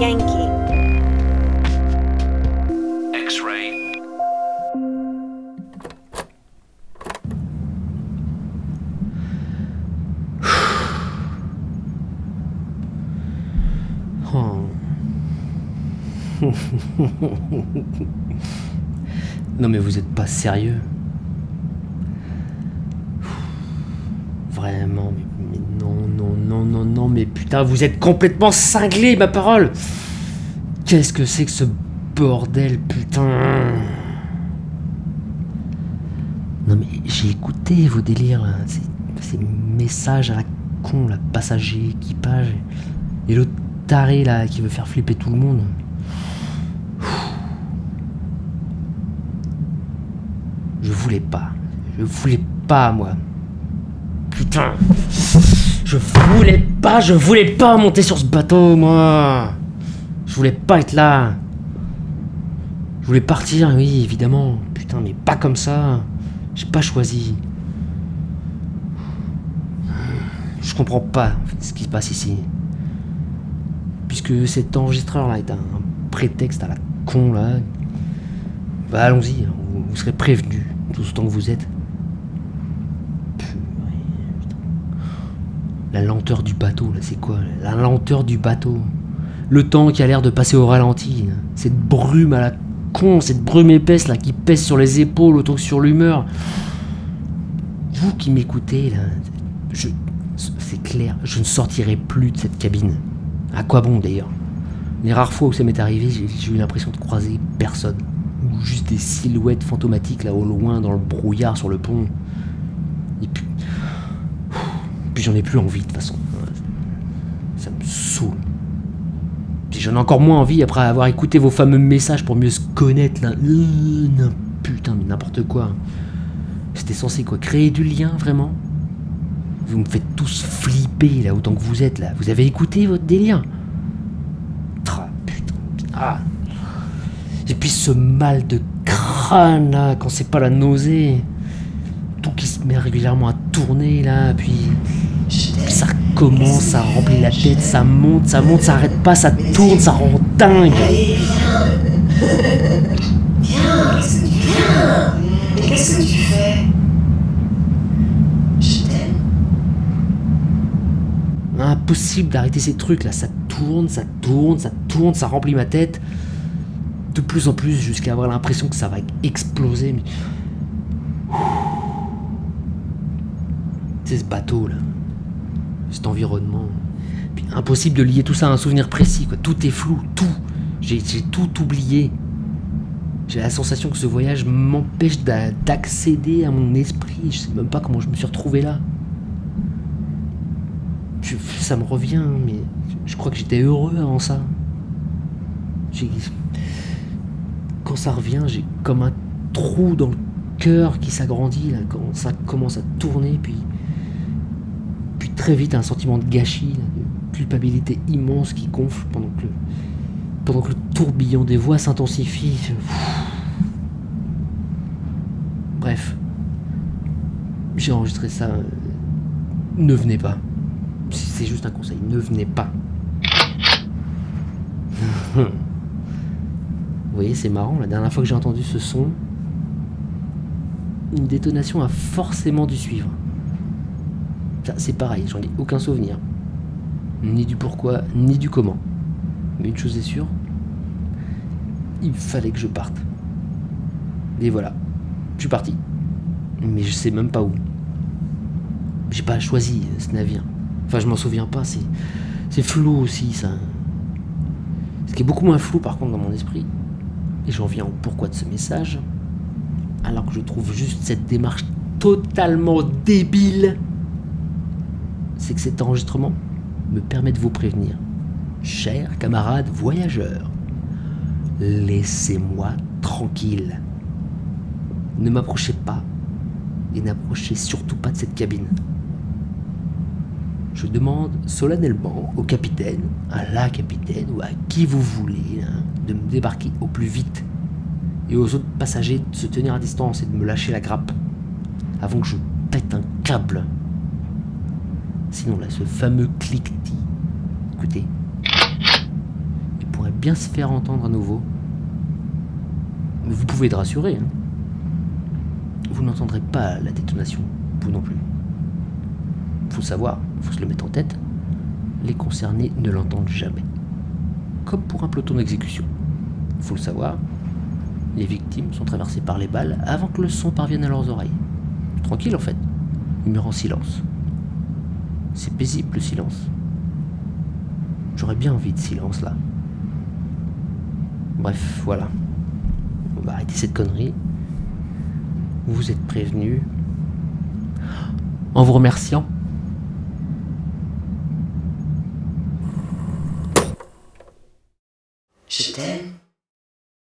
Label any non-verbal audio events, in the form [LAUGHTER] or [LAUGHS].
Yankee. X-ray. Oh. [SIGHS] non mais vous êtes pas sérieux. Vraiment, mais, non, non, non, non, non, mais putain, vous êtes complètement cinglé, ma parole Qu'est-ce que c'est que ce bordel, putain? Non mais j'ai écouté vos délires. Ces, messages à la con, là, passager, équipage, et l'autre taré, là, qui veut faire flipper tout le monde. Je voulais pas. Je voulais pas, moi. Putain. Je voulais pas, je voulais pas monter sur ce bateau, moi. Je voulais pas être là. Je voulais partir, oui, évidemment. Putain, mais pas comme ça. J'ai pas choisi. Je comprends pas ce qui se passe ici. Puisque cet enregistreur-là est un prétexte à la con, là. Bah, allons-y, hein, vous, serez prévenus, tout autant que vous êtes. Purée, putain. La lenteur du bateau, là, c'est quoi La lenteur du bateau. Le temps qui a l'air de passer au ralenti. Cette brume à la con, cette brume épaisse, là, qui pèse sur les épaules autant que sur l'humeur. Vous qui m'écoutez, là, je, c'est clair, je ne sortirai plus de cette cabine. À quoi bon d'ailleurs? Les rares fois où ça m'est arrivé, j'ai j'ai eu l'impression de croiser personne. Ou juste des silhouettes fantomatiques là au loin dans le brouillard sur le pont. Et puis. J'en ai plus envie de toute façon. Ça me saoule. Puis j'en ai encore moins envie après avoir écouté vos fameux messages pour mieux se connaître là. Euh, putain, mais n'importe quoi. C'était censé quoi Créer du lien vraiment? Vous me faites tous flipper là autant que vous êtes là. Vous avez écouté votre délire? Tra, putain. Ah. Et puis ce mal de crâne là, quand c'est pas la nausée. Tout qui se met régulièrement à tourner là, puis ça recommence, ça remplit la tête, ça monte, ça monte, ça arrête pas, ça tourne, ça rend dingue. Qu'est-ce que tu fais Je t'aime. Impossible d'arrêter ces trucs là, ça tourne, ça tourne, ça tourne, ça remplit ma tête. De plus en plus jusqu'à avoir l'impression que ça va exploser. Mais... C'est ce bateau là, cet environnement. Impossible de lier tout ça à un souvenir précis. Tout est flou, tout. J'ai tout oublié. J'ai la sensation que ce voyage m'empêche d'a- d'accéder à mon esprit. Je sais même pas comment je me suis retrouvé là. Ça me revient, mais je crois que j'étais heureux avant ça. Quand ça revient, j'ai comme un trou dans le cœur qui s'agrandit, quand ça commence à tourner, puis très vite un sentiment de gâchis, de culpabilité immense qui gonfle pendant que le, pendant que le tourbillon des voix s'intensifie. Bref, j'ai enregistré ça. euh, Ne venez pas. C'est juste un conseil, ne venez pas. [LAUGHS] Vous voyez, c'est marrant, la dernière fois que j'ai entendu ce son, une détonation a forcément dû suivre. C'est pareil, j'en ai aucun souvenir. Ni du pourquoi, ni du comment. Mais une chose est sûre, il fallait que je parte. Et voilà, je suis parti. Mais je sais même pas où. J'ai pas choisi ce navire. Enfin, je m'en souviens pas, c'est, c'est flou aussi, ça. Ce qui est beaucoup moins flou par contre dans mon esprit, et j'en viens au pourquoi de ce message, alors que je trouve juste cette démarche totalement débile, c'est que cet enregistrement me permet de vous prévenir. Chers camarades voyageurs, laissez-moi tranquille. Ne m'approchez pas et n'approchez surtout pas de cette cabine. Je demande solennellement au capitaine, à la capitaine ou à qui vous voulez hein, de me débarquer au plus vite et aux autres passagers de se tenir à distance et de me lâcher la grappe. avant que je pète un câble. Sinon, là, ce fameux cliquetis, écoutez, il pourrait bien se faire entendre à nouveau. Vous pouvez être rassuré. hein. Vous n'entendrez pas la détonation, vous non plus. Faut savoir, faut se le mettre en tête, les concernés ne l'entendent jamais. Comme pour un peloton d'exécution. Faut le savoir, les victimes sont traversées par les balles avant que le son parvienne à leurs oreilles. Tranquille en fait, ils meurent en silence. C'est paisible le silence. J'aurais bien envie de silence là. Bref, voilà. On va arrêter cette connerie. Vous êtes prévenus. En vous remerciant. Je t'aime.